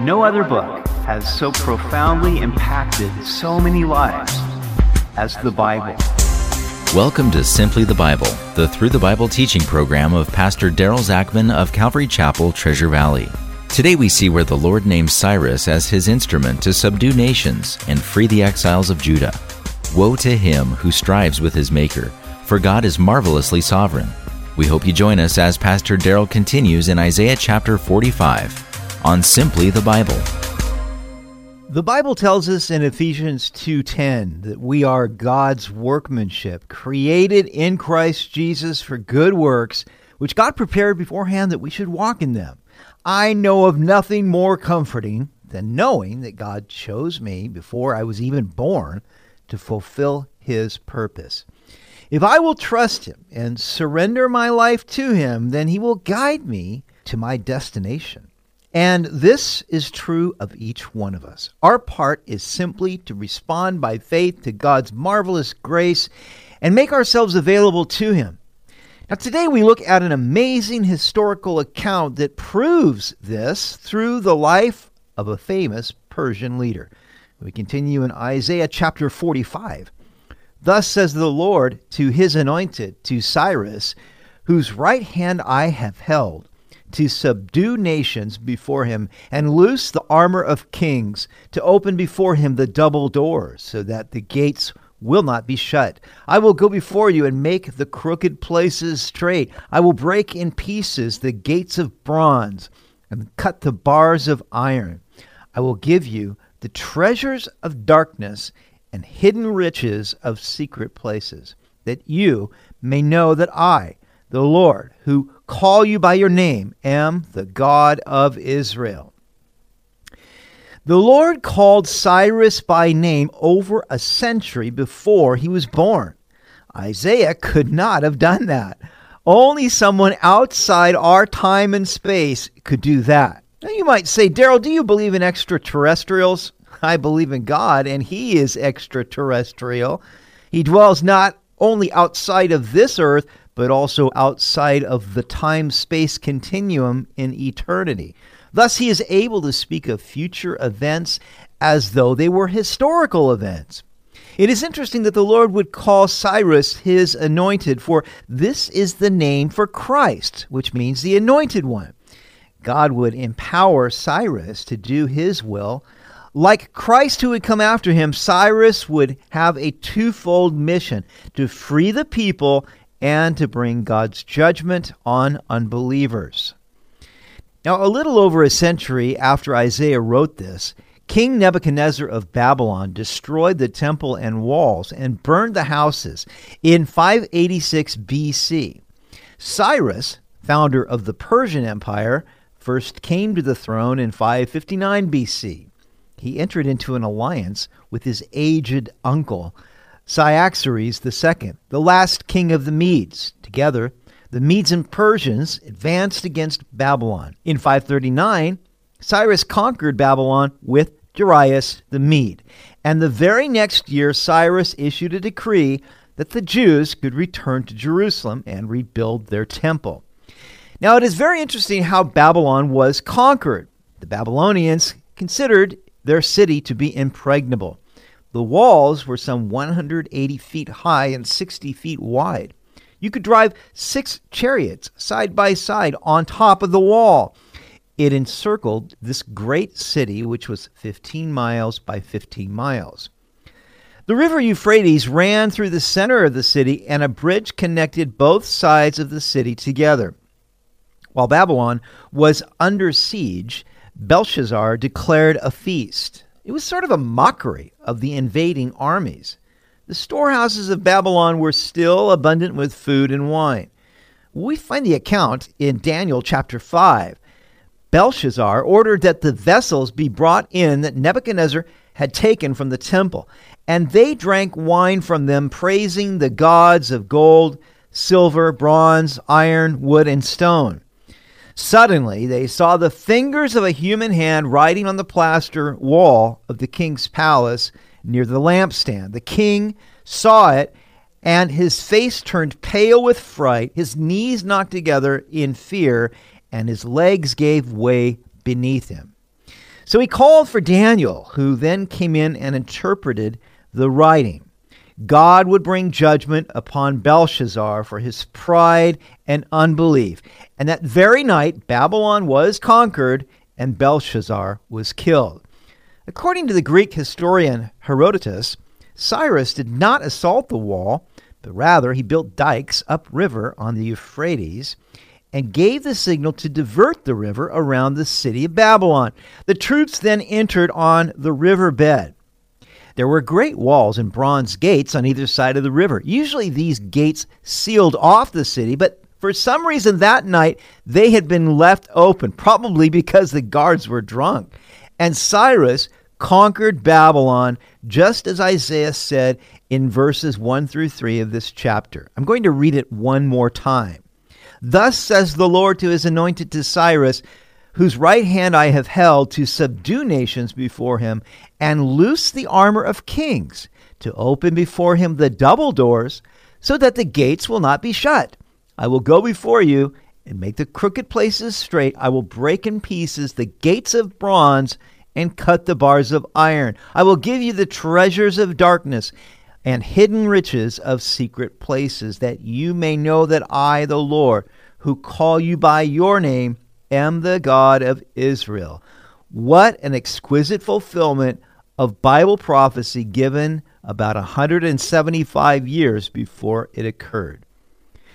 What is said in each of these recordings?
No other book has so profoundly impacted so many lives as the Bible. Welcome to Simply the Bible, the Through the Bible teaching program of Pastor Daryl Zachman of Calvary Chapel, Treasure Valley. Today we see where the Lord names Cyrus as his instrument to subdue nations and free the exiles of Judah. Woe to him who strives with his Maker, for God is marvelously sovereign. We hope you join us as Pastor Daryl continues in Isaiah chapter 45 on Simply the Bible. The Bible tells us in Ephesians 2:10 that we are God's workmanship, created in Christ Jesus for good works, which God prepared beforehand that we should walk in them. I know of nothing more comforting than knowing that God chose me before I was even born to fulfill his purpose. If I will trust him and surrender my life to him, then he will guide me to my destination. And this is true of each one of us. Our part is simply to respond by faith to God's marvelous grace and make ourselves available to him. Now, today we look at an amazing historical account that proves this through the life of a famous Persian leader. We continue in Isaiah chapter 45. Thus says the Lord to his anointed, to Cyrus, whose right hand I have held, to subdue nations before him, and loose the armor of kings, to open before him the double doors, so that the gates will not be shut. I will go before you and make the crooked places straight. I will break in pieces the gates of bronze and cut the bars of iron. I will give you the treasures of darkness and hidden riches of secret places, that you may know that I, the Lord, who call you by your name, am the God of Israel. The Lord called Cyrus by name over a century before he was born. Isaiah could not have done that. Only someone outside our time and space could do that. Now you might say, Daryl, do you believe in extraterrestrials? I believe in God, and He is extraterrestrial. He dwells not only outside of this earth, but also outside of the time space continuum in eternity. Thus, He is able to speak of future events as though they were historical events. It is interesting that the Lord would call Cyrus his anointed, for this is the name for Christ, which means the anointed one. God would empower Cyrus to do his will like Christ who would come after him, Cyrus would have a twofold mission to free the people and to bring God's judgment on unbelievers. Now, a little over a century after Isaiah wrote this, King Nebuchadnezzar of Babylon destroyed the temple and walls and burned the houses in 586 BC. Cyrus, founder of the Persian Empire, first came to the throne in 559 BC he entered into an alliance with his aged uncle, Cyaxares II, the last king of the Medes. Together, the Medes and Persians advanced against Babylon. In 539, Cyrus conquered Babylon with Darius the Mede. And the very next year, Cyrus issued a decree that the Jews could return to Jerusalem and rebuild their temple. Now, it is very interesting how Babylon was conquered. The Babylonians considered their city to be impregnable. The walls were some 180 feet high and 60 feet wide. You could drive six chariots side by side on top of the wall. It encircled this great city, which was 15 miles by 15 miles. The river Euphrates ran through the center of the city, and a bridge connected both sides of the city together. While Babylon was under siege, Belshazzar declared a feast. It was sort of a mockery of the invading armies. The storehouses of Babylon were still abundant with food and wine. We find the account in Daniel chapter 5. Belshazzar ordered that the vessels be brought in that Nebuchadnezzar had taken from the temple, and they drank wine from them, praising the gods of gold, silver, bronze, iron, wood, and stone. Suddenly, they saw the fingers of a human hand writing on the plaster wall of the king's palace near the lampstand. The king saw it, and his face turned pale with fright, his knees knocked together in fear, and his legs gave way beneath him. So he called for Daniel, who then came in and interpreted the writing. God would bring judgment upon Belshazzar for his pride and unbelief. And that very night, Babylon was conquered and Belshazzar was killed. According to the Greek historian Herodotus, Cyrus did not assault the wall, but rather he built dikes upriver on the Euphrates and gave the signal to divert the river around the city of Babylon. The troops then entered on the riverbed. There were great walls and bronze gates on either side of the river. Usually these gates sealed off the city, but for some reason that night they had been left open, probably because the guards were drunk. And Cyrus conquered Babylon, just as Isaiah said in verses 1 through 3 of this chapter. I'm going to read it one more time. Thus says the Lord to his anointed to Cyrus, whose right hand I have held to subdue nations before him and loose the armor of kings, to open before him the double doors, so that the gates will not be shut. I will go before you and make the crooked places straight. I will break in pieces the gates of bronze and cut the bars of iron. I will give you the treasures of darkness and hidden riches of secret places, that you may know that I, the Lord, who call you by your name, am the God of Israel. What an exquisite fulfillment of Bible prophecy given about 175 years before it occurred.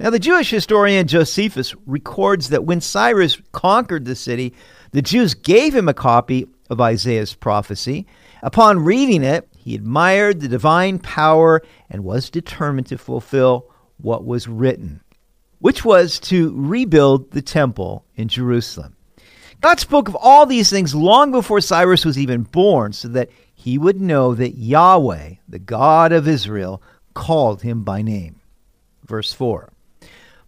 Now, the Jewish historian Josephus records that when Cyrus conquered the city, the Jews gave him a copy of Isaiah's prophecy. Upon reading it, he admired the divine power and was determined to fulfill what was written which was to rebuild the temple in Jerusalem. God spoke of all these things long before Cyrus was even born, so that he would know that Yahweh, the God of Israel, called him by name. Verse 4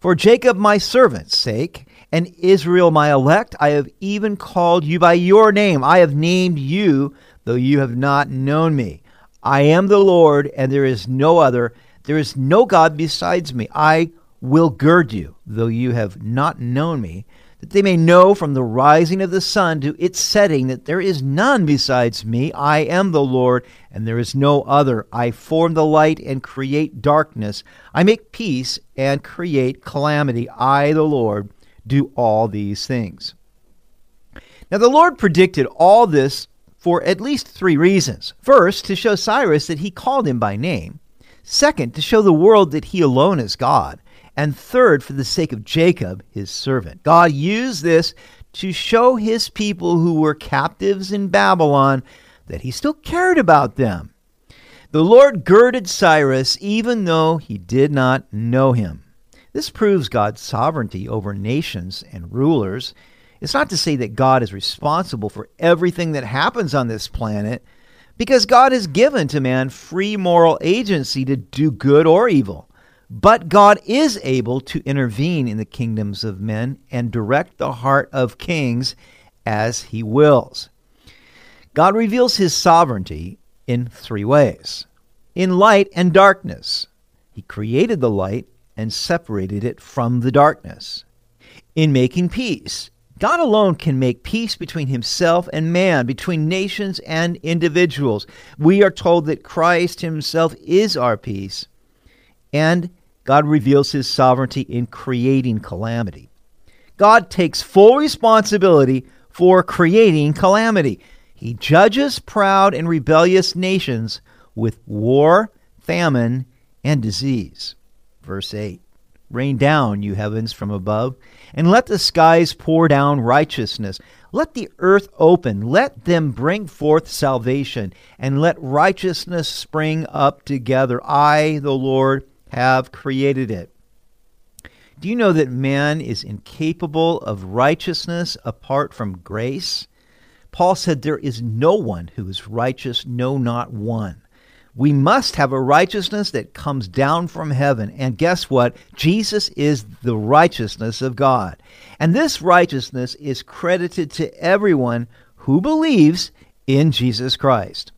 For Jacob my servant's sake, and Israel my elect, I have even called you by your name. I have named you, though you have not known me. I am the Lord, and there is no other. There is no God besides me. I will gird you, though you have not known me, that they may know from the rising of the sun to its setting that there is none besides me. I am the Lord, and there is no other. I form the light and create darkness. I make peace and create calamity. I, the Lord, do all these things. Now, the Lord predicted all this for at least three reasons. First, to show Cyrus that he called him by name. Second, to show the world that he alone is God and third, for the sake of Jacob, his servant. God used this to show his people who were captives in Babylon that he still cared about them. The Lord girded Cyrus even though he did not know him. This proves God's sovereignty over nations and rulers. It's not to say that God is responsible for everything that happens on this planet, because God has given to man free moral agency to do good or evil. But God is able to intervene in the kingdoms of men and direct the heart of kings as he wills. God reveals his sovereignty in three ways in light and darkness. He created the light and separated it from the darkness. In making peace, God alone can make peace between himself and man, between nations and individuals. We are told that Christ himself is our peace and God reveals his sovereignty in creating calamity. God takes full responsibility for creating calamity. He judges proud and rebellious nations with war, famine, and disease. Verse 8 Rain down, you heavens from above, and let the skies pour down righteousness. Let the earth open, let them bring forth salvation, and let righteousness spring up together. I, the Lord, have created it. Do you know that man is incapable of righteousness apart from grace? Paul said, There is no one who is righteous, no, not one. We must have a righteousness that comes down from heaven. And guess what? Jesus is the righteousness of God. And this righteousness is credited to everyone who believes in Jesus Christ.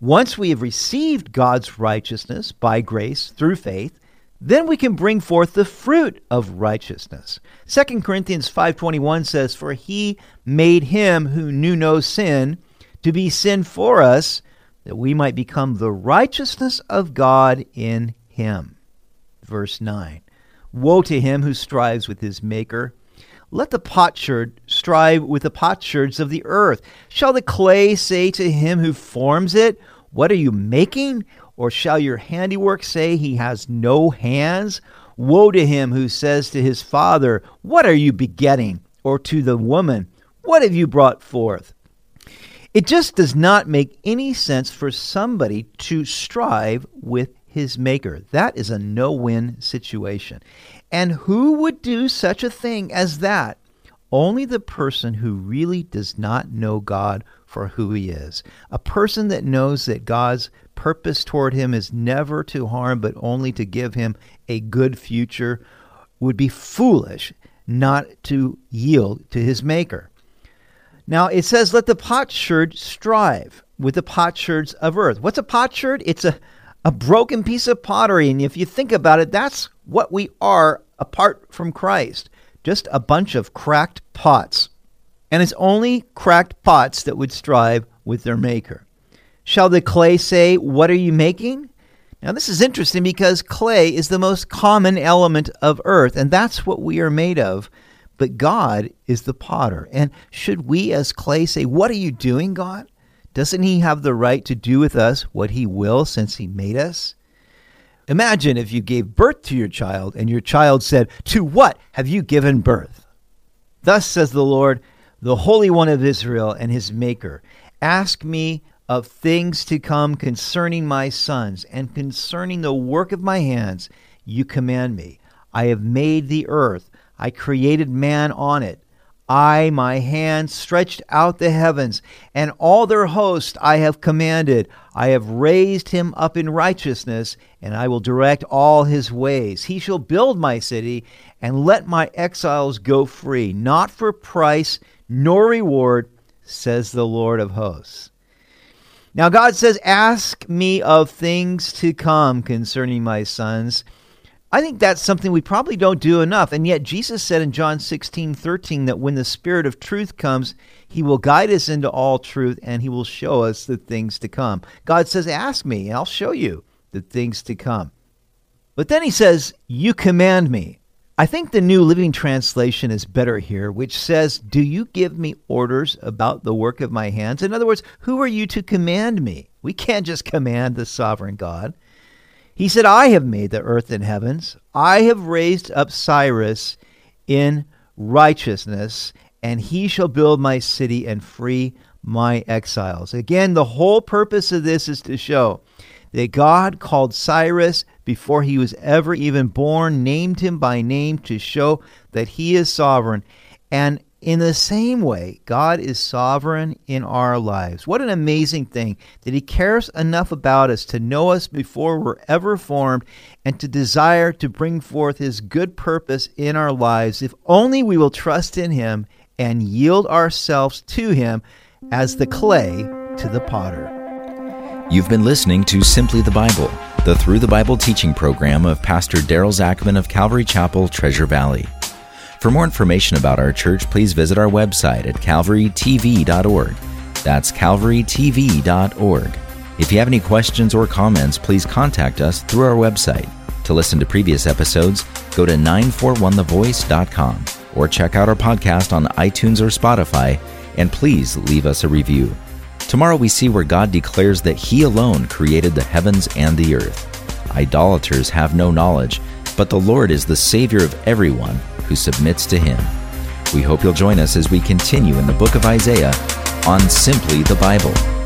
Once we have received God's righteousness by grace through faith, then we can bring forth the fruit of righteousness. 2 Corinthians 5:21 says, "For he made him who knew no sin to be sin for us, that we might become the righteousness of God in him." Verse 9. Woe to him who strives with his maker. Let the potsherd strive with the potsherds of the earth. Shall the clay say to him who forms it, What are you making? Or shall your handiwork say he has no hands? Woe to him who says to his father, What are you begetting? Or to the woman, What have you brought forth? It just does not make any sense for somebody to strive with his maker. That is a no win situation. And who would do such a thing as that? Only the person who really does not know God for who he is. A person that knows that God's purpose toward him is never to harm, but only to give him a good future would be foolish not to yield to his maker. Now it says, Let the potsherd strive with the potsherds of earth. What's a potsherd? It's a, a broken piece of pottery. And if you think about it, that's what we are apart from Christ just a bunch of cracked pots. And it's only cracked pots that would strive with their maker. Shall the clay say, What are you making? Now, this is interesting because clay is the most common element of earth, and that's what we are made of. But God is the potter. And should we, as clay, say, What are you doing, God? Doesn't He have the right to do with us what He will since He made us? Imagine if you gave birth to your child and your child said, To what have you given birth? Thus says the Lord, the Holy One of Israel and his Maker Ask me of things to come concerning my sons and concerning the work of my hands. You command me. I have made the earth, I created man on it. I, my hand, stretched out the heavens, and all their host I have commanded. I have raised him up in righteousness, and I will direct all his ways. He shall build my city, and let my exiles go free, not for price nor reward, says the Lord of hosts. Now God says, Ask me of things to come concerning my sons. I think that's something we probably don't do enough. And yet, Jesus said in John 16, 13, that when the Spirit of truth comes, he will guide us into all truth and he will show us the things to come. God says, Ask me, and I'll show you the things to come. But then he says, You command me. I think the New Living Translation is better here, which says, Do you give me orders about the work of my hands? In other words, who are you to command me? We can't just command the sovereign God. He said, I have made the earth and heavens. I have raised up Cyrus in righteousness, and he shall build my city and free my exiles. Again, the whole purpose of this is to show that God called Cyrus before he was ever even born, named him by name to show that he is sovereign. And in the same way, God is sovereign in our lives. What an amazing thing that He cares enough about us to know us before we're ever formed and to desire to bring forth His good purpose in our lives if only we will trust in Him and yield ourselves to Him as the clay to the potter. You've been listening to Simply the Bible, the Through the Bible teaching program of Pastor Daryl Zachman of Calvary Chapel, Treasure Valley. For more information about our church, please visit our website at calvarytv.org. That's calvarytv.org. If you have any questions or comments, please contact us through our website. To listen to previous episodes, go to 941thevoice.com or check out our podcast on iTunes or Spotify, and please leave us a review. Tomorrow we see where God declares that He alone created the heavens and the earth. Idolaters have no knowledge, but the Lord is the Savior of everyone who submits to Him. We hope you'll join us as we continue in the book of Isaiah on Simply the Bible.